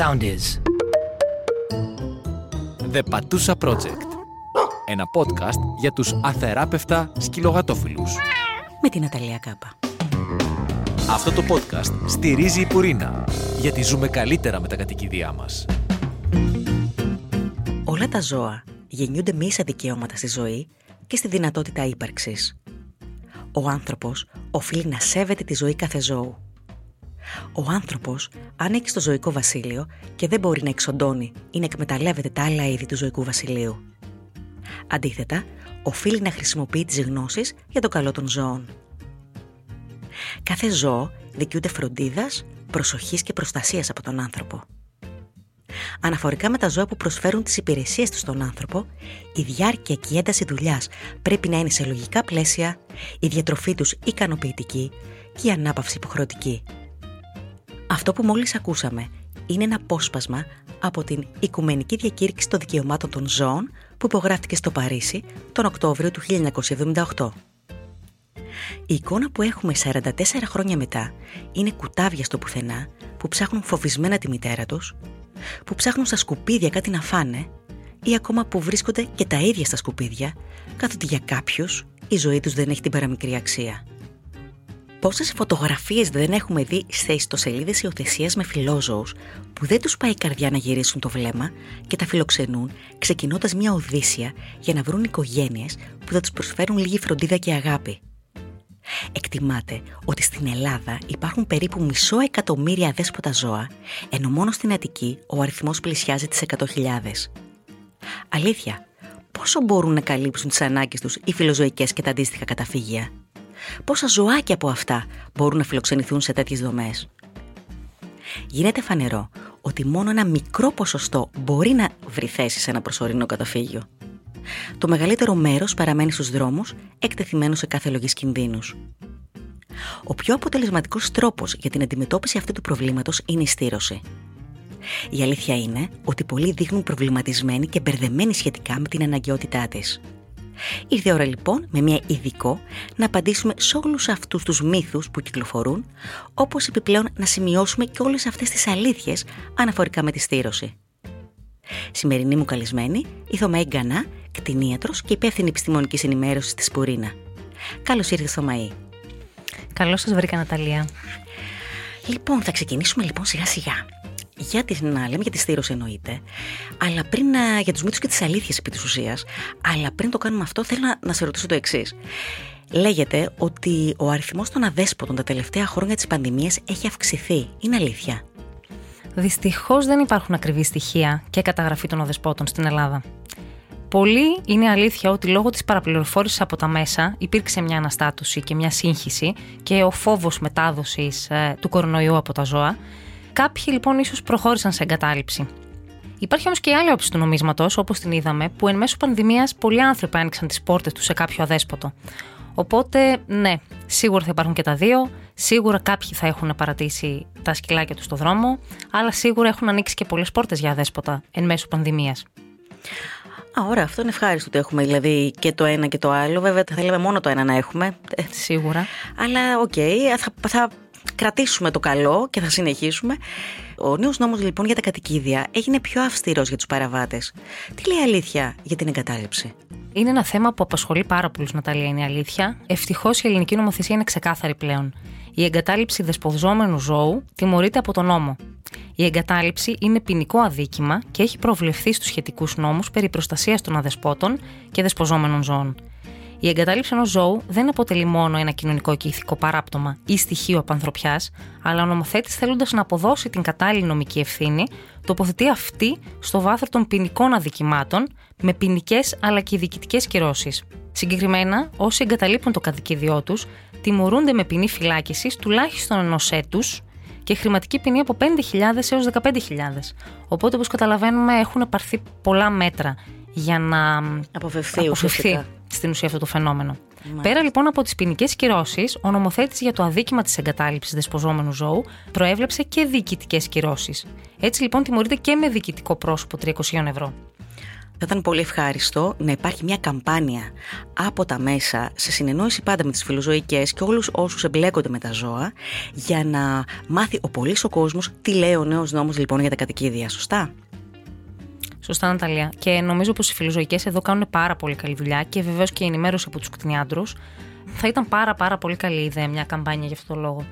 sound is. The Patusa Project. Ένα podcast για τους αθεράπευτα σκυλογατόφιλους. Με την Αταλία Κάπα. Αυτό το podcast στηρίζει η Πουρίνα, γιατί ζούμε καλύτερα με τα κατοικίδια μας. Όλα τα ζώα γεννιούνται με ίσα δικαιώματα στη ζωή και στη δυνατότητα ύπαρξης. Ο άνθρωπος οφείλει να σέβεται τη ζωή κάθε ζώου. Ο άνθρωπος ανήκει στο ζωικό βασίλειο και δεν μπορεί να εξοντώνει ή να εκμεταλλεύεται τα άλλα είδη του ζωικού βασιλείου. Αντίθετα, οφείλει να χρησιμοποιεί τις γνώσεις για το καλό των ζώων. Κάθε ζώο δικαιούται φροντίδας, προσοχής και προστασίας από τον άνθρωπο. Αναφορικά με τα ζώα που προσφέρουν τις υπηρεσίες τους στον άνθρωπο, η διάρκεια και η ένταση δουλειάς πρέπει να είναι σε λογικά πλαίσια, η διατροφή τους ικανοποιητική και η ανάπαυση υποχρεωτική. Αυτό που μόλις ακούσαμε είναι ένα απόσπασμα από την Οικουμενική Διακήρυξη των Δικαιωμάτων των Ζώων που υπογράφηκε στο Παρίσι τον Οκτώβριο του 1978. Η εικόνα που έχουμε 44 χρόνια μετά είναι κουτάβια στο πουθενά που ψάχνουν φοβισμένα τη μητέρα τους, που ψάχνουν στα σκουπίδια κάτι να φάνε ή ακόμα που βρίσκονται και τα ίδια στα σκουπίδια, καθότι για κάποιους η ζωή τους δεν έχει την παραμικρή αξία. Πόσες φωτογραφίες δεν έχουμε δει σε ιστοσελίδες υιοθεσίας με φιλόζωους που δεν τους πάει η καρδιά να γυρίσουν το βλέμμα και τα φιλοξενούν, ξεκινώντας μια οδύσσια για να βρουν οικογένειες που θα τους προσφέρουν λίγη φροντίδα και αγάπη. Εκτιμάται ότι στην Ελλάδα υπάρχουν περίπου μισό εκατομμύρια αδέσποτα ζώα, ενώ μόνο στην Αττική ο αριθμός πλησιάζει τις 100.000. Αλήθεια, πόσο μπορούν να καλύψουν τις ανάγκες τους οι φιλοζωικές και τα αντίστοιχα καταφύγια; Πόσα ζωάκια από αυτά μπορούν να φιλοξενηθούν σε τέτοιες δομές; Γίνεται φανερό ότι μόνο ένα μικρό ποσοστό μπορεί να βρει θέση σε ένα προσωρινό καταφύγιο. Το μεγαλύτερο μέρος παραμένει στους δρόμους, εκτεθειμένο σε κάθε λογής κινδύνους. Ο πιο αποτελεσματικός τρόπος για την αντιμετώπιση αυτού του προβλήματος είναι η στήρωση. Η αλήθεια είναι ότι πολλοί δείχνουν προβληματισμένοι και μπερδεμένοι σχετικά με την αναγκαιότητά της. Ήρθε η ώρα λοιπόν με μια ειδικό να απαντήσουμε σε όλους αυτούς τους μύθους που κυκλοφορούν, όπως επιπλέον να σημειώσουμε και όλες αυτές τις αλήθειες αναφορικά με τη στήρωση. Σημερινή μου καλεσμένη, η Θωμαή Γκανά, κτηνίατρος και υπεύθυνη επιστημονικής ενημέρωσης της Πουρίνα. Καλώς ήρθες Θωμαή. Καλώς σας βρήκα Ναταλία. Λοιπόν, θα ξεκινήσουμε λοιπόν σιγά σιγά. Για την, να λέμε για τη στήρωση εννοείται, αλλά πριν για τους μύθους και τις αλήθειες επί της ουσίας, αλλά πριν το κάνουμε αυτό θέλω να, να σε ρωτήσω το εξής. Λέγεται ότι ο αριθμός των αδέσποτων τα τελευταία χρόνια της πανδημίας έχει αυξηθεί. Είναι αλήθεια; Δυστυχώς δεν υπάρχουν ακριβή στοιχεία και καταγραφή των οδεσπότων στην Ελλάδα. Πολύ είναι αλήθεια ότι λόγω της παραπληροφόρησης από τα μέσα υπήρξε μια αναστάτωση και μια σύγχυση και ο φόβος μετάδοσης ε, του κορονοϊού από τα ζώα. Κάποιοι λοιπόν ίσως προχώρησαν σε εγκατάλειψη. Υπάρχει όμως και η άλλη όψη του νομίσματος, όπως την είδαμε, που εν μέσω πανδημίας πολλοί άνθρωποι άνοιξαν τις πόρτες τους σε κάποιο αδέσποτο. Οπότε, ναι, σίγουρα θα υπάρχουν και τα δύο. Σίγουρα κάποιοι θα έχουν παρατήσει τα σκυλάκια τους στο δρόμο, αλλά σίγουρα έχουν ανοίξει και πολλές πόρτες για αδέσποτα εν μέσω πανδημίας. Α, ωραία, αυτό είναι ευχάριστο ότι έχουμε δηλαδή και το ένα και το άλλο. Βέβαια, θα θέλαμε μόνο το ένα να έχουμε. Σίγουρα. Αλλά OK, okay, θα, θα κρατήσουμε το καλό και θα συνεχίσουμε. Ο νέος νόμος λοιπόν για τα κατοικίδια έγινε πιο αυστηρός για τους παραβάτες. Τι λέει αλήθεια για την εγκατάλειψη; Είναι ένα θέμα που απασχολεί πάρα πολλούς, Ναταλία, είναι η αλήθεια. Ευτυχώς η ελληνική νομοθεσία είναι ξεκάθαρη πλέον. Η εγκατάλειψη δεσποζόμενου ζώου τιμωρείται από τον νόμο. Η εγκατάλειψη είναι ποινικό αδίκημα και έχει προβλεφθεί στους σχετικούς νόμους περί προστασίας των αδεσπότων και δεσποζόμενων ζώων. Η εγκατάλειψη ενός ζώου δεν αποτελεί μόνο ένα κοινωνικό και ηθικό παράπτωμα ή στοιχείο απανθρωπιάς, αλλά ο νομοθέτης θέλοντας να αποδώσει την κατάλληλη νομική ευθύνη, τοποθετεί αυτή στο βάθρο των ποινικών αδικημάτων με ποινικές αλλά και διοικητικές κυρώσεις. Συγκεκριμένα, όσοι εγκαταλείπουν το κατοικίδιό τους, τιμωρούνται με ποινή φυλάκισης τουλάχιστον ενός έτους και χρηματική ποινή από 5.000 έως 15.000. Οπότε, όπως καταλαβαίνουμε, έχουν πάρθει πολλά μέτρα για να αποφευθεί, αποφευθεί στην ουσία αυτό το φαινόμενο. Πέρα λοιπόν από τις ποινικές κυρώσεις, ο νομοθέτης για το αδίκημα της εγκατάλειψης δεσποζόμενου ζώου προέβλεψε και διοικητικές κυρώσεις. Έτσι λοιπόν τιμωρείται και με διοικητικό πρόσωπο 300 ευρώ. Θα ήταν πολύ ευχάριστο να υπάρχει μια καμπάνια από τα μέσα, σε συνεννόηση πάντα με τις φιλοζωικές και όλους όσους εμπλέκονται με τα ζώα, για να μάθει ο πολύς ο κόσμος τι λέει ο νέος νόμος λοιπόν για τα κατοικίδια, σωστά; Σωστά, Ναταλία. Και νομίζω πως οι φιλοζωικές εδώ κάνουν πάρα πολύ καλή δουλειά και βεβαίως και η ενημέρωση από τους κτηνιάντρου. Θα ήταν πάρα πάρα πολύ καλή ιδέα μια καμπάνια για αυτό το λόγο.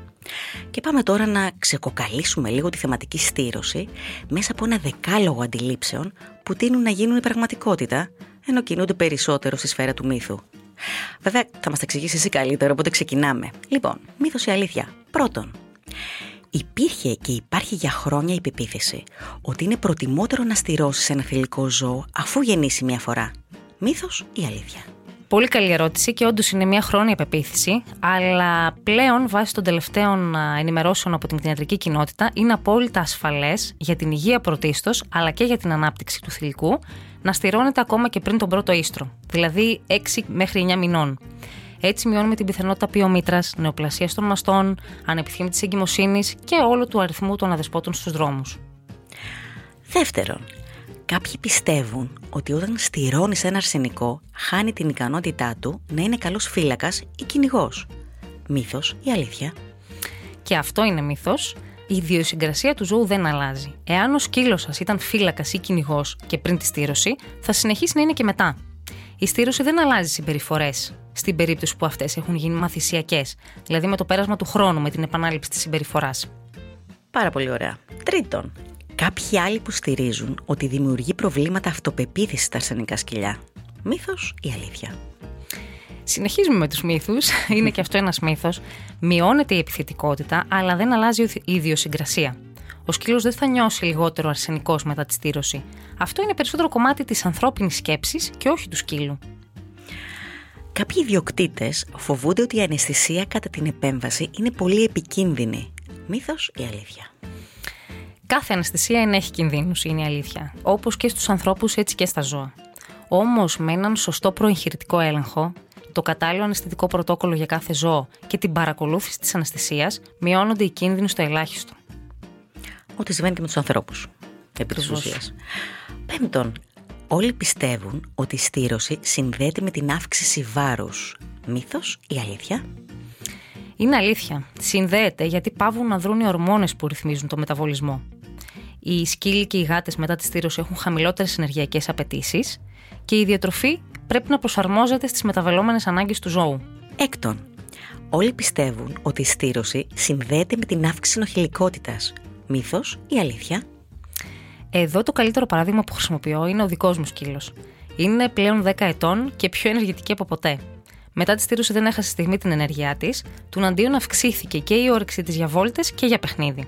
Και πάμε τώρα να ξεκοκαλίσουμε λίγο τη θεματική στήρωση μέσα από ένα δεκάλογο αντιλήψεων που τείνουν να γίνουν η πραγματικότητα, ενώ κινούνται περισσότερο στη σφαίρα του μύθου. Βέβαια, θα μας τα εξηγήσεις εσύ καλύτερο, οπότε ξεκινάμε. Λοιπόν, μύθος ή αλήθεια; Πρώτον, Υπήρχε και υπάρχει για χρόνια η πεποίθηση ότι είναι προτιμότερο να στηρώσεις ένα θηλυκό ζώο αφού γεννήσει μια φορά. Μύθος ή αλήθεια; Πολύ καλή ερώτηση και όντως είναι μια χρόνια πεποίθηση, αλλά πλέον βάσει των τελευταίων ενημερώσεων από την κτηνιατρική κοινότητα είναι απόλυτα ασφαλές για την υγεία πρωτίστως αλλά και για την ανάπτυξη του θηλυκού να στηρώνεται ακόμα και πριν τον πρώτο ίστρο, δηλαδή 6 μέχρι 9 μηνών. Έτσι μειώνουμε την πιθανότητα ποιομήτρα, νεοπλασίας των μαστών, ανεπιθύμητης εγκυμοσύνης και όλο του αριθμού των αδεσπότων στους δρόμους. Δεύτερον, κάποιοι πιστεύουν ότι όταν στηρώνει ένα αρσενικό, χάνει την ικανότητά του να είναι καλός φύλακας ή κυνηγός. Μύθος ή αλήθεια; Και αυτό είναι μύθος. Η ιδιοσυγκρασία του ζώου δεν αλλάζει. Εάν ο σκύλος σας ήταν φύλακας ή κυνηγός και πριν τη στήρωση, θα συνεχίσει να είναι και μετά. Η στήρωση δεν αλλάζει συμπεριφορές στην περίπτωση που αυτές έχουν γίνει μαθησιακές, δηλαδή με το πέρασμα του χρόνου, με την επανάληψη της συμπεριφοράς. Πάρα πολύ ωραία. Τρίτον, κάποιοι άλλοι που στηρίζουν ότι δημιουργεί προβλήματα αυτοπεποίθησης στα αρσενικά σκυλιά. Μύθος ή αλήθεια; Συνεχίζουμε με τους μύθους. Είναι και αυτό ένας μύθος. Μειώνεται η επιθετικότητα, αλλά δεν αλλάζει η ιδιοσυγκρασία. Ο σκύλος δεν θα νιώσει λιγότερο αρσενικός μετά τη στήρωση. Αυτό είναι περισσότερο κομμάτι της ανθρώπινης σκέψης και όχι του σκύλου. Κάποιοι ιδιοκτήτες φοβούνται ότι η αναισθησία κατά την επέμβαση είναι πολύ επικίνδυνη. Μύθος ή αλήθεια; Κάθε αναισθησία ενέχει κινδύνους, είναι η αλήθεια. Όπως και στους ανθρώπους, έτσι και στα ζώα. Όμως, με έναν σωστό προεγχειρητικό έλεγχο, το κατάλληλο αναισθητικό πρωτόκολλο για κάθε ζώο και την παρακολούθηση της αναισθησίας, μειώνονται οι κίνδυνοι στο ελάχιστο. Ό,τι συμβαίνει και με τους ανθρώπους. Επί της ουσίας. Πέμπτον, Όλοι πιστεύουν ότι η στήρωση συνδέεται με την αύξηση βάρους. Μύθος ή αλήθεια; Είναι αλήθεια. Συνδέεται γιατί πάβουν να δρούν οι ορμόνες που ρυθμίζουν το μεταβολισμό. Οι σκύλοι και οι γάτες μετά τη στήρωση έχουν χαμηλότερες ενεργειακές απαιτήσεις και η διατροφή πρέπει να προσαρμόζεται στις μεταβαλλόμενες ανάγκες του ζώου. Έκτον, όλοι πιστεύουν ότι η στήρωση συνδέεται με την αύξηση νοχηλικότητας. Μύθος ή αλήθεια; Εδώ το καλύτερο παράδειγμα που χρησιμοποιώ είναι ο δικός μου σκύλος. Είναι πλέον 10 ετών και πιο ενεργητική από ποτέ. Μετά τη στήρωση δεν έχασε στιγμή την ενέργειά της, τουναντίον αυξήθηκε και η όρεξη της για βόλτες και για παιχνίδι.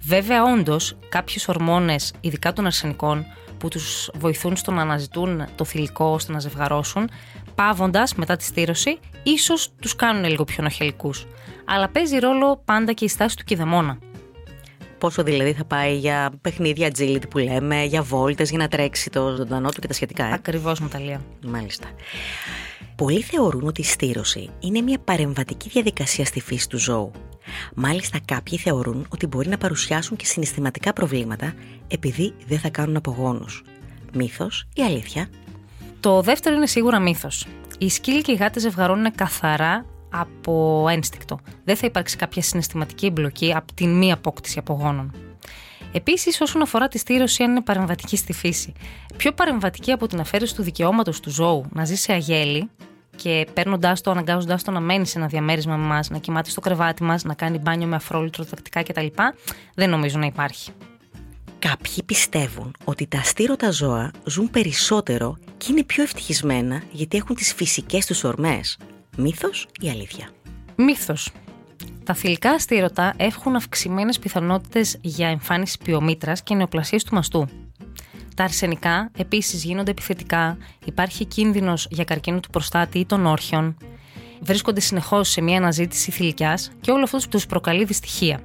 Βέβαια, όντως, κάποιε ορμόνες, ειδικά των αρσενικών, που τους βοηθούν στο να αναζητούν το θηλυκό ώστε να ζευγαρώσουν, πάβοντας μετά τη στήρωση, ίσως τους κάνουν λίγο πιο νοχελικού. Αλλά παίζει ρόλο πάντα και η στάση του κηδεμόνα πόσο δηλαδή θα πάει για παιχνίδια agility που λέμε, για βόλτες, για να τρέξει το ζωντανό του και τα σχετικά. Ε; Ακριβώς, Μουταλία. Μάλιστα. Πολλοί θεωρούν ότι η στήρωση είναι μια παρεμβατική διαδικασία στη φύση του ζώου. Μάλιστα, κάποιοι θεωρούν ότι μπορεί να παρουσιάσουν και συναισθηματικά προβλήματα επειδή δεν θα κάνουν απογόνους. Μύθος ή αλήθεια; Το δεύτερο είναι σίγουρα μύθος. Οι σκύλοι και οι γάτες ζευγαρώνουν καθαρά από ένστικτο. Δεν θα υπάρξει κάποια συναισθηματική εμπλοκή από την μη απόκτηση απογόνων. Επίσης, όσον αφορά τη στήρωση, αν είναι παρεμβατική στη φύση, πιο παρεμβατική από την αφαίρεση του δικαιώματος του ζώου να ζει σε αγέλη και παίρνοντάς το, αναγκάζοντάς το να μένει σε ένα διαμέρισμα με εμά, να κοιμάται στο κρεβάτι μας, να κάνει μπάνιο με αφρόλυτρο τακτικά κτλ., δεν νομίζω να υπάρχει. Κάποιοι πιστεύουν ότι τα αστήρωτα ζώα ζουν περισσότερο και είναι πιο ευτυχισμένα γιατί έχουν τις φυσικές τους ορμές, Μύθος ή αλήθεια; Μύθος. Τα θηλυκά αστήρωτα έχουν αυξημένες πιθανότητες για εμφάνιση ποιομήτρα και νεοπλασία του μαστού. Τα αρσενικά επίσης γίνονται επιθετικά, υπάρχει κίνδυνος για καρκίνο του προστάτη ή των όρχων, βρίσκονται συνεχώς σε μια αναζήτηση θηλυκιάς και όλο αυτό τους προκαλεί δυστυχία.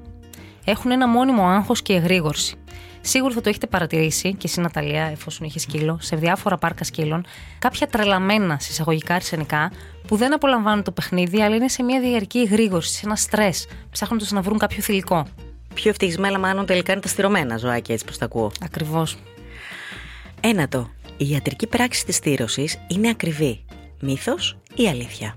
Έχουν ένα μόνιμο άγχος και εγρήγορση. Σίγουρα θα το έχετε παρατηρήσει και εσύ, Ναταλία, εφόσον είχες σκύλο, σε διάφορα πάρκα σκύλων, κάποια τρελαμένα συσσαγωγικά αρσενικά που δεν απολαμβάνουν το παιχνίδι, αλλά είναι σε μια διαρκή εγρήγορση, σε ένα στρες, ψάχνοντα να βρουν κάποιο θηλυκό. Πιο ευτυχισμένα, μάλλον τελικά είναι τα στηρωμένα ζωάκια, έτσι πώ τα ακούω. Ακριβώς. Ένατο. η ιατρική πράξη της στήρωσης είναι ακριβή. Μύθος ή αλήθεια;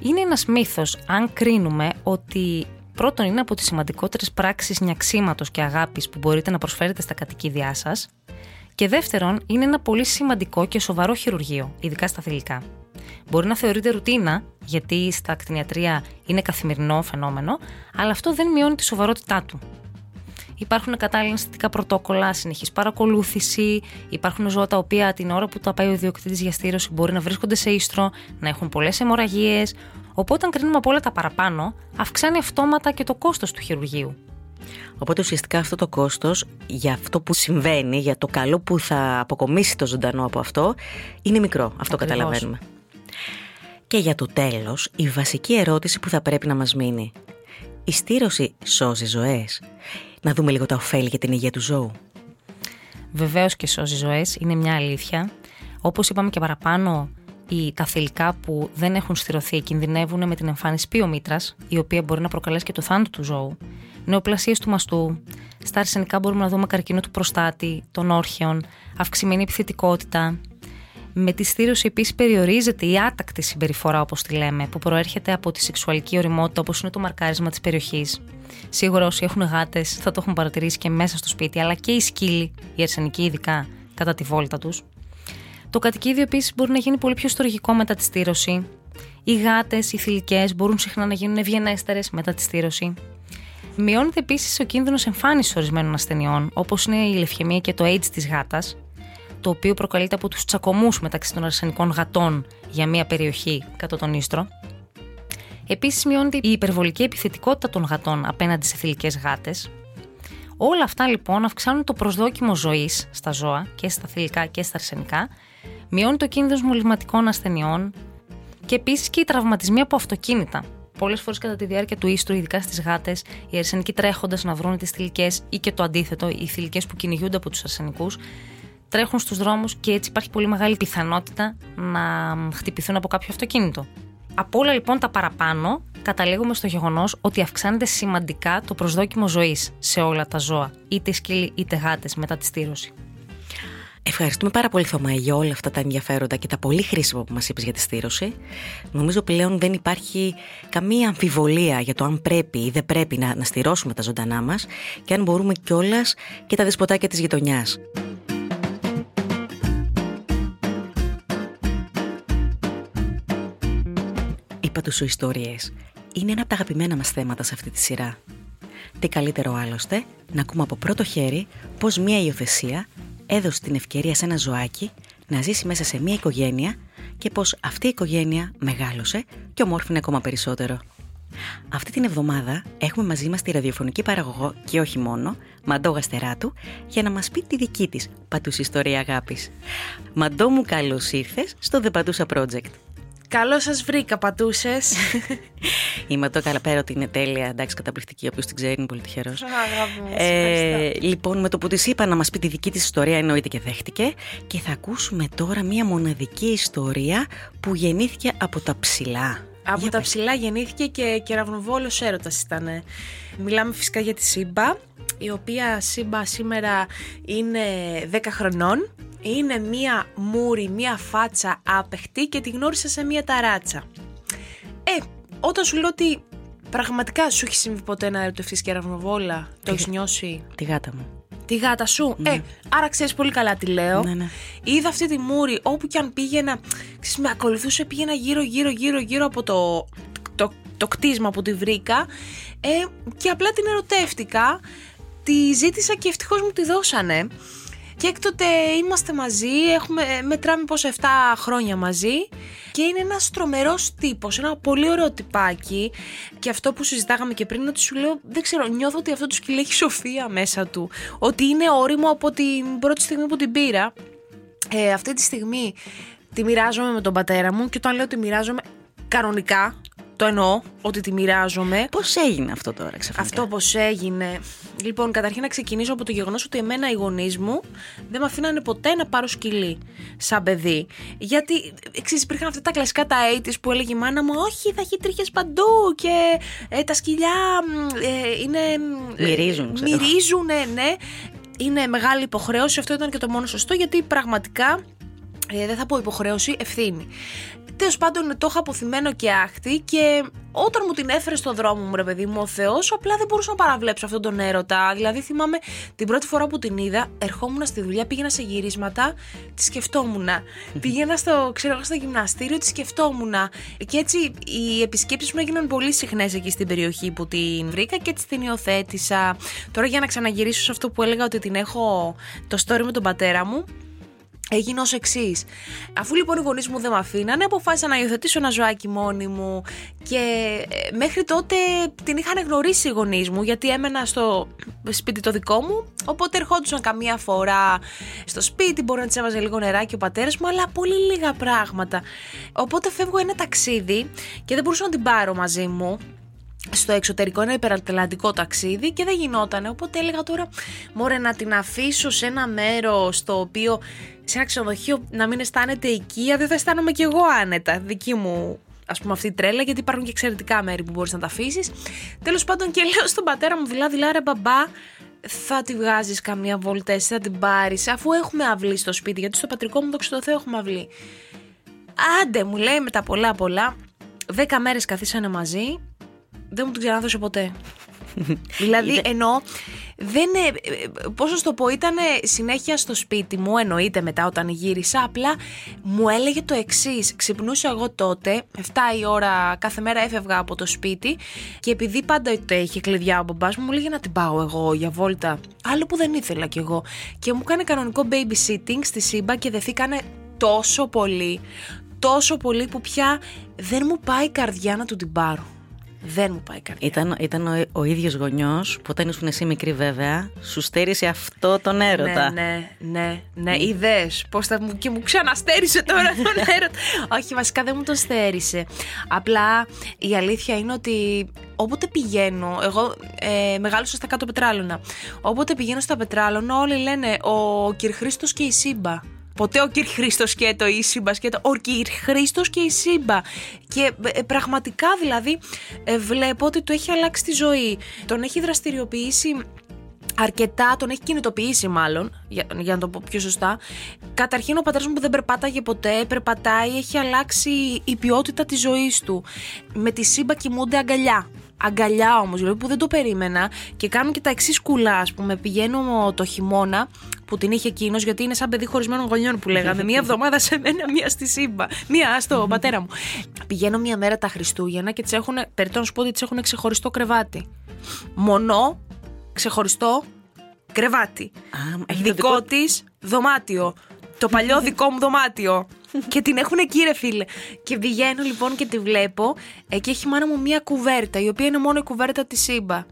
Είναι ένας μύθος αν κρίνουμε ότι πρώτον είναι από τις σημαντικότερες πράξεις νιαξίματος και αγάπης που μπορείτε να προσφέρετε στα κατοικίδια σας και δεύτερον είναι ένα πολύ σημαντικό και σοβαρό χειρουργείο, ειδικά στα θηλυκά. Μπορεί να θεωρείται ρουτίνα, γιατί στα ακτινιατρία είναι καθημερινό φαινόμενο, αλλά αυτό δεν μειώνει τη σοβαρότητά του. Υπάρχουν κατάλληλα αισθητικά πρωτόκολλα, συνεχής παρακολούθηση. Υπάρχουν ζώα τα οποία την ώρα που τα πάει ο ιδιοκτήτης για στήρωση μπορεί να βρίσκονται σε ίστρο, να έχουν πολλές αιμορραγίες. Οπότε, αν κρίνουμε από όλα τα παραπάνω, αυξάνει αυτόματα και το κόστος του χειρουργείου. Οπότε ουσιαστικά αυτό το κόστος για αυτό που συμβαίνει, για το καλό που θα αποκομίσει το ζωντανό από αυτό, είναι μικρό. Αυτό καταλαβαίνουμε. Και για το τέλος, η βασική ερώτηση που θα πρέπει να μας μείνει. Η στήρωση σώζει ζωές. Να δούμε λίγο τα ωφέλη για την υγεία του ζώου. Βεβαίως και σώζει ζωές, είναι μια αλήθεια. Όπως είπαμε και παραπάνω, οι, τα θηλυκά που δεν έχουν στηρωθεί κινδυνεύουν με την εμφάνιση ποιομήτρας, η οποία μπορεί να προκαλέσει και το θάνατο του ζώου, νεοπλασίες του μαστού, στα αρσενικά μπορούμε να δούμε καρκίνο του προστάτη, των όρχεων, αυξημένη επιθετικότητα, με τη στήρωση επίσης περιορίζεται η άτακτη συμπεριφορά, όπως τη λέμε, που προέρχεται από τη σεξουαλική οριμότητα, όπως είναι το μαρκάρισμα της περιοχής. Σίγουρα όσοι έχουν γάτες θα το έχουν παρατηρήσει και μέσα στο σπίτι, αλλά και οι σκύλοι, οι αρσενικοί ειδικά, κατά τη βόλτα τους. Το κατοικίδιο επίσης μπορεί να γίνει πολύ πιο στοργικό μετά τη στήρωση. Οι γάτες, οι θηλυκές μπορούν συχνά να γίνουν ευγενέστερες μετά τη στήρωση. Μειώνεται επίσης ο κίνδυνος εμφάνισης ορισμένων ασθενειών, όπως είναι η λευχαιμία και το AIDS της γάτας, το οποίο προκαλείται από τους τσακωμούς μεταξύ των αρσενικών γατών για μια περιοχή κατά τον ίστρο. Επίσης, μειώνεται η υπερβολική επιθετικότητα των γατών απέναντι σε θηλυκές γάτες. Όλα αυτά λοιπόν αυξάνουν το προσδόκιμο ζωής στα ζώα και στα θηλυκά και στα αρσενικά, μειώνει το κίνδυνος μολυσματικών ασθενειών και επίσης και οι τραυματισμοί από αυτοκίνητα. Πολλές φορές κατά τη διάρκεια του ίστρου, ειδικά στις γάτες, οι αρσενικοί τρέχοντας να βρουν τις θηλυκές ή και το αντίθετο, οι θηλυκές που κυνηγούνται από τους αρσενικούς, τρέχουν στους δρόμους και έτσι υπάρχει πολύ μεγάλη πιθανότητα να χτυπηθούν από κάποιο αυτοκίνητο. Από όλα λοιπόν τα παραπάνω, καταλήγουμε στο γεγονός ότι αυξάνεται σημαντικά το προσδόκιμο ζωής σε όλα τα ζώα, είτε σκύλοι είτε γάτες μετά τη στήρωση. Ευχαριστούμε πάρα πολύ Θωμά για όλα αυτά τα ενδιαφέροντα και τα πολύ χρήσιμα που μας είπες για τη στήρωση. Νομίζω πλέον δεν υπάρχει καμία αμφιβολία για το αν πρέπει ή δεν πρέπει να, να στηρώσουμε τα ζωντανά μας και αν μπορούμε κιόλας και τα δεσποτάκια της γειτονιάς. Είπα σου ιστορίες. Είναι ένα από τα αγαπημένα μας θέματα σε αυτή τη σειρά. Τι καλύτερο άλλωστε να ακούμε από πρώτο χέρι πως μια υιοθεσία έδωσε την ευκαιρία σε ένα ζωάκι να ζήσει μέσα σε μια οικογένεια και πως αυτή η οικογένεια μεγάλωσε και ομόρφινε ακόμα περισσότερο. Αυτή την εβδομάδα έχουμε μαζί μας τη ραδιοφωνική παραγωγό και όχι μόνο, Μαντώ Γαστεράτου, για να μας πει τη δική της πατούς ιστορία αγάπης. Μαντώ μου καλώς ήρθες στο The Πατούσα Project. Καλώ σας βρήκα, πατούσες. Η Ματώ πέρα ότι είναι τέλεια, εντάξει, καταπληκτική. Όποιο την ξέρει είναι πολύ τυχερός. ε, λοιπόν, με το που της είπα να μας πει τη δική της ιστορία, εννοείται και δέχτηκε. Και θα ακούσουμε τώρα μία μοναδική ιστορία που γεννήθηκε από τα ψηλά. Από τα ψηλά γεννήθηκε και κεραυνοβόλος έρωτας ήταν. Μιλάμε φυσικά για τη Σύμπα, η οποία Σύμπα σήμερα είναι 10 χρονών είναι μία μούρη, μία φάτσα άπεχτη και τη γνώρισα σε μία ταράτσα. Ε, όταν σου λέω ότι πραγματικά σου έχει συμβεί ποτέ να ερωτευτείς και ραυνοβόλα, το έχεις νιώσει; Τη γάτα μου. Τη γάτα σου; Ναι. Ε, άρα ξέρεις πολύ καλά τι λέω. Ναι, ναι. Είδα αυτή τη μούρη όπου και αν πήγαινα. Ξέρεις, με ακολουθούσε, πήγαινα γύρω, γύρω, γύρω, γύρω από το, το, το κτίσμα που τη βρήκα. Ε, και απλά την ερωτεύτηκα. Τη ζήτησα και ευτυχώς μου τη δώσανε. Και έκτοτε είμαστε μαζί, έχουμε, μετράμε πόσο 7 χρόνια μαζί και είναι ένας τρομερός τύπος, ένα πολύ ωραίο τυπάκι. Και αυτό που συζητάγαμε και πριν, ότι σου λέω, δεν ξέρω, νιώθω ότι αυτό το σκυλί έχει σοφία μέσα του. Ότι είναι όριμο από την πρώτη στιγμή που την πήρα. Ε, αυτή τη στιγμή τη μοιράζομαι με τον πατέρα μου και όταν λέω ότι μοιράζομαι κανονικά, το εννοώ ότι τη μοιράζομαι. Πώς έγινε αυτό τώρα, ξαφνικά; Αυτό πώς έγινε. Λοιπόν, καταρχήν να ξεκινήσω από το γεγονός ότι εμένα οι γονείς μου δεν με αφήνανε ποτέ να πάρω σκυλί σαν παιδί. Γιατί, εξής, υπήρχαν αυτά τα κλασικά τα AIDS που έλεγε η μάνα μου, Όχι, θα έχει τρίχες παντού και ε, τα σκυλιά ε, είναι. Μυρίζουν, ξέρω. Μυρίζουν, ναι. είναι μεγάλη υποχρέωση. Αυτό ήταν και το μόνο σωστό, γιατί πραγματικά ε, δεν θα πω υποχρέωση, ευθύνη. Τέλος πάντων, το είχα αποθυμένο και άχτη και όταν μου την έφερε στο δρόμο μου, ρε παιδί μου, ο Θεός, απλά δεν μπορούσα να παραβλέψω αυτόν τον έρωτα. Δηλαδή, θυμάμαι την πρώτη φορά που την είδα, ερχόμουν στη δουλειά, πήγαινα σε γυρίσματα, τη σκεφτόμουν. Πήγαινα στο, ξέρω, στο γυμναστήριο, τη σκεφτόμουν. Και έτσι οι επισκέψεις μου έγιναν πολύ συχνές εκεί στην περιοχή που την βρήκα και έτσι την υιοθέτησα. Τώρα για να ξαναγυρίσω σε αυτό που έλεγα ότι την έχω το story με τον πατέρα μου έγινε ως εξής. Αφού λοιπόν οι γονείς μου δεν με αφήνανε, αποφάσισα να υιοθετήσω ένα ζωάκι μόνη μου και ε, μέχρι τότε την είχαν γνωρίσει οι γονείς μου γιατί έμενα στο σπίτι το δικό μου. Οπότε ερχόντουσαν καμία φορά στο σπίτι, μπορεί να τη έβαζε λίγο νεράκι ο πατέρας μου, αλλά πολύ λίγα πράγματα. Οπότε φεύγω ένα ταξίδι και δεν μπορούσα να την πάρω μαζί μου στο εξωτερικό ένα υπερατλαντικό ταξίδι και δεν γινότανε. Οπότε έλεγα τώρα, μωρέ να την αφήσω σε ένα μέρος στο οποίο σε ένα ξενοδοχείο να μην αισθάνεται οικία, δεν θα αισθάνομαι κι εγώ άνετα. Δική μου ας πούμε αυτή η τρέλα, γιατί υπάρχουν και εξαιρετικά μέρη που μπορείς να τα αφήσεις. Τέλος πάντων, και λέω στον πατέρα μου, δηλαδή, ρε μπαμπά, θα τη βγάζεις καμία βόλτα, θα την πάρεις, αφού έχουμε αυλή στο σπίτι, γιατί στο πατρικό μου το Θεό έχουμε αυλή. Άντε, μου λέει με τα πολλά πολλά. Δέκα μέρες καθίσανε μαζί, δεν μου την ξανάδωσε ποτέ. δηλαδή, ενώ δεν. Πώς να το πω, ήταν συνέχεια στο σπίτι μου, εννοείται μετά όταν γύρισα. Απλά μου έλεγε το εξής. Ξυπνούσα εγώ τότε, 7 η ώρα κάθε μέρα έφευγα από το σπίτι και επειδή πάντα είχε κλειδιά ο μπαμπάς μου, μου έλεγε να την πάω εγώ για βόλτα. Άλλο που δεν ήθελα κι εγώ. Και μου έκανε κανονικό babysitting στη Σύμπα και δεθήκανε τόσο πολύ. Τόσο πολύ που πια δεν μου πάει η καρδιά να του την πάρω. Δεν μου πάει καρδιά. Ήταν, ήταν ο, ο ίδιος γονιός που όταν ήσουν εσύ μικρή, βέβαια, σου στέρισε αυτό τον έρωτα. Ναι, ναι, ναι. ναι. Είδε πώς θα μου. και μου ξαναστέρισε τώρα τον έρωτα. Όχι, βασικά δεν μου τον στέρισε. Απλά η αλήθεια είναι ότι όποτε πηγαίνω. Εγώ ε, μεγάλωσα στα κάτω πετράλωνα. Όποτε πηγαίνω στα πετράλωνα, όλοι λένε ο Κυρ Χρήστος και η Σύμπα. Ποτέ ο Κυρ Χρήστος σκέτο ή η Σύμπα σκέτο. Ο Κυρ Χρήστος και η Σύμπα. Και ε, πραγματικά δηλαδή ε, βλέπω ότι του έχει αλλάξει τη ζωή. Τον έχει δραστηριοποιήσει αρκετά, τον έχει κινητοποιήσει μάλλον, για, για να το πω πιο σωστά. Καταρχήν ο πατέρας μου που δεν περπάταγε ποτέ, περπατάει, έχει αλλάξει η ποιότητα της ζωής του. Με τη σύμπα κοιμούνται αγκαλιά αγκαλιά όμως, δηλαδή που δεν το περίμενα και κάνουν και τα εξής κουλά. Α πούμε, πηγαίνω το χειμώνα που την είχε εκείνος, γιατί είναι σαν παιδί χωρισμένων γονιών που λέγαμε. μία εβδομάδα σε μένα, μία στη Σύμπα. Μία στο πατέρα μου. Πηγαίνω μία μέρα τα Χριστούγεννα και τις έχουν, περιττό να σου πω ότι τις έχουν ξεχωριστό κρεβάτι. Μονό, ξεχωριστό κρεβάτι. Α, δικό της δωμάτιο. Το παλιό δικό μου δωμάτιο και την έχουν εκεί, ρε φίλε. Και πηγαίνω λοιπόν και τη βλέπω ε, και έχει μάνα μου μία κουβέρτα, η οποία είναι μόνο η κουβέρτα της Σύμπα.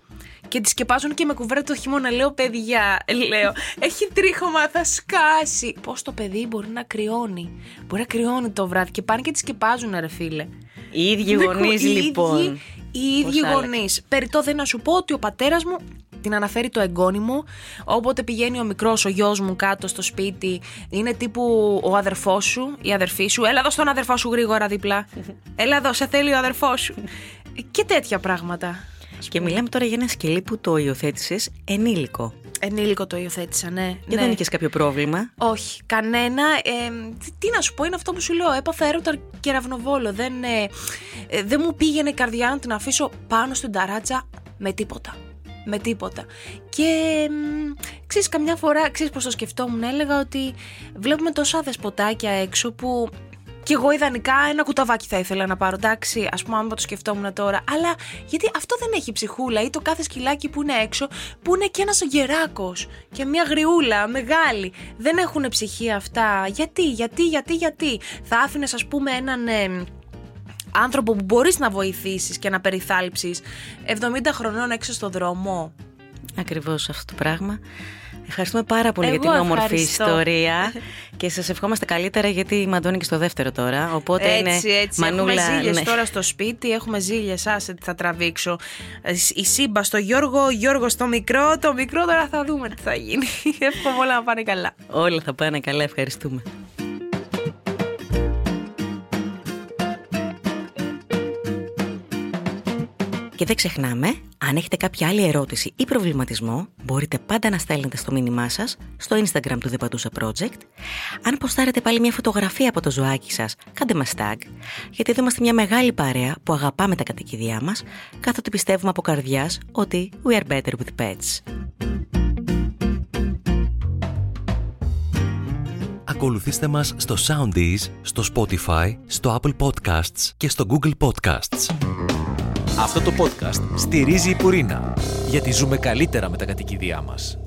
Και τη σκεπάζουν και με κουβέρτα το χειμώνα. Λέω, παιδιά, λέω, έχει τρίχωμα, θα σκάσει. Πώς το παιδί μπορεί να κρυώνει; Μπορεί να κρυώνει το βράδυ και πάνε και τη σκεπάζουν, ρε φίλε. Οι ίδιοι γονείς, λοιπόν. Οι ίδιοι γονείς. Περιτώ δεν να σου πω ότι ο πατέρας μου την αναφέρει το εγγόνι μου. Όποτε πηγαίνει ο μικρός, ο γιος μου κάτω στο σπίτι, είναι τύπου ο αδερφός σου, η αδερφή σου. Έλα εδώ στον αδερφό σου γρήγορα δίπλα. Έλα εδώ, σε θέλει ο αδερφός σου. Και τέτοια πράγματα. Και μιλάμε τώρα για ένα σκυλί που το υιοθέτησες ενήλικο. Ενήλικο το υιοθέτησα, ναι. Και ναι. δεν είχες κάποιο πρόβλημα; Όχι, κανένα. Ε, τι, να σου πω, είναι αυτό που σου λέω. Έπαθα έρωτα κεραυνοβόλο. Δεν, ε, ε, δεν μου πήγαινε η καρδιά να την αφήσω πάνω στην ταράτσα με τίποτα με τίποτα. Και ξέρεις καμιά φορά, ξέρεις πως το σκεφτόμουν, έλεγα ότι βλέπουμε τόσα δεσποτάκια έξω που και εγώ ιδανικά ένα κουταβάκι θα ήθελα να πάρω, εντάξει, ας πούμε, αν το σκεφτόμουν τώρα. Αλλά γιατί αυτό δεν έχει ψυχούλα ή το κάθε σκυλάκι που είναι έξω, που είναι και ένας γεράκος και μια γριούλα μεγάλη. Δεν έχουν ψυχή αυτά. Γιατί, γιατί, γιατί, γιατί. Θα άφηνες, ας πούμε, έναν. Ε, άνθρωπο που μπορείς να βοηθήσεις και να περιθάλψεις 70 χρονών έξω στο δρόμο. Ακριβώς αυτό το πράγμα. Ευχαριστούμε πάρα πολύ για την όμορφη ιστορία και σας ευχόμαστε καλύτερα γιατί η Μαντώνη και στο δεύτερο τώρα. Οπότε έτσι, είναι έτσι. Μανούλα. Έχουμε ζήλιες ναι. τώρα στο σπίτι, έχουμε ζήλιες, άσε τι θα τραβήξω. Η Σύμπα στο Γιώργο, ο Γιώργος στο μικρό, το μικρό τώρα θα δούμε τι θα γίνει. Εύχομαι όλα να πάνε καλά. Όλα θα πάνε καλά, ευχαριστούμε. Και Και δεν ξεχνάμε, αν έχετε κάποια άλλη ερώτηση ή προβληματισμό, μπορείτε πάντα να στέλνετε στο μήνυμά σας στο Instagram του The Patusa Project. Αν ποστάρετε πάλι μια φωτογραφία από το ζωάκι σας, κάντε μας tag, γιατί εδώ είμαστε μια μεγάλη παρέα που αγαπάμε τα κατοικίδια μας, καθότι πιστεύουμε από καρδιάς ότι we are better with pets. Ακολουθήστε μας στο Soundees, στο Spotify, στο Apple Podcasts και στο Google Podcasts. Αυτό το podcast στηρίζει η Πουρίνα, γιατί ζούμε καλύτερα με τα κατοικίδια μας.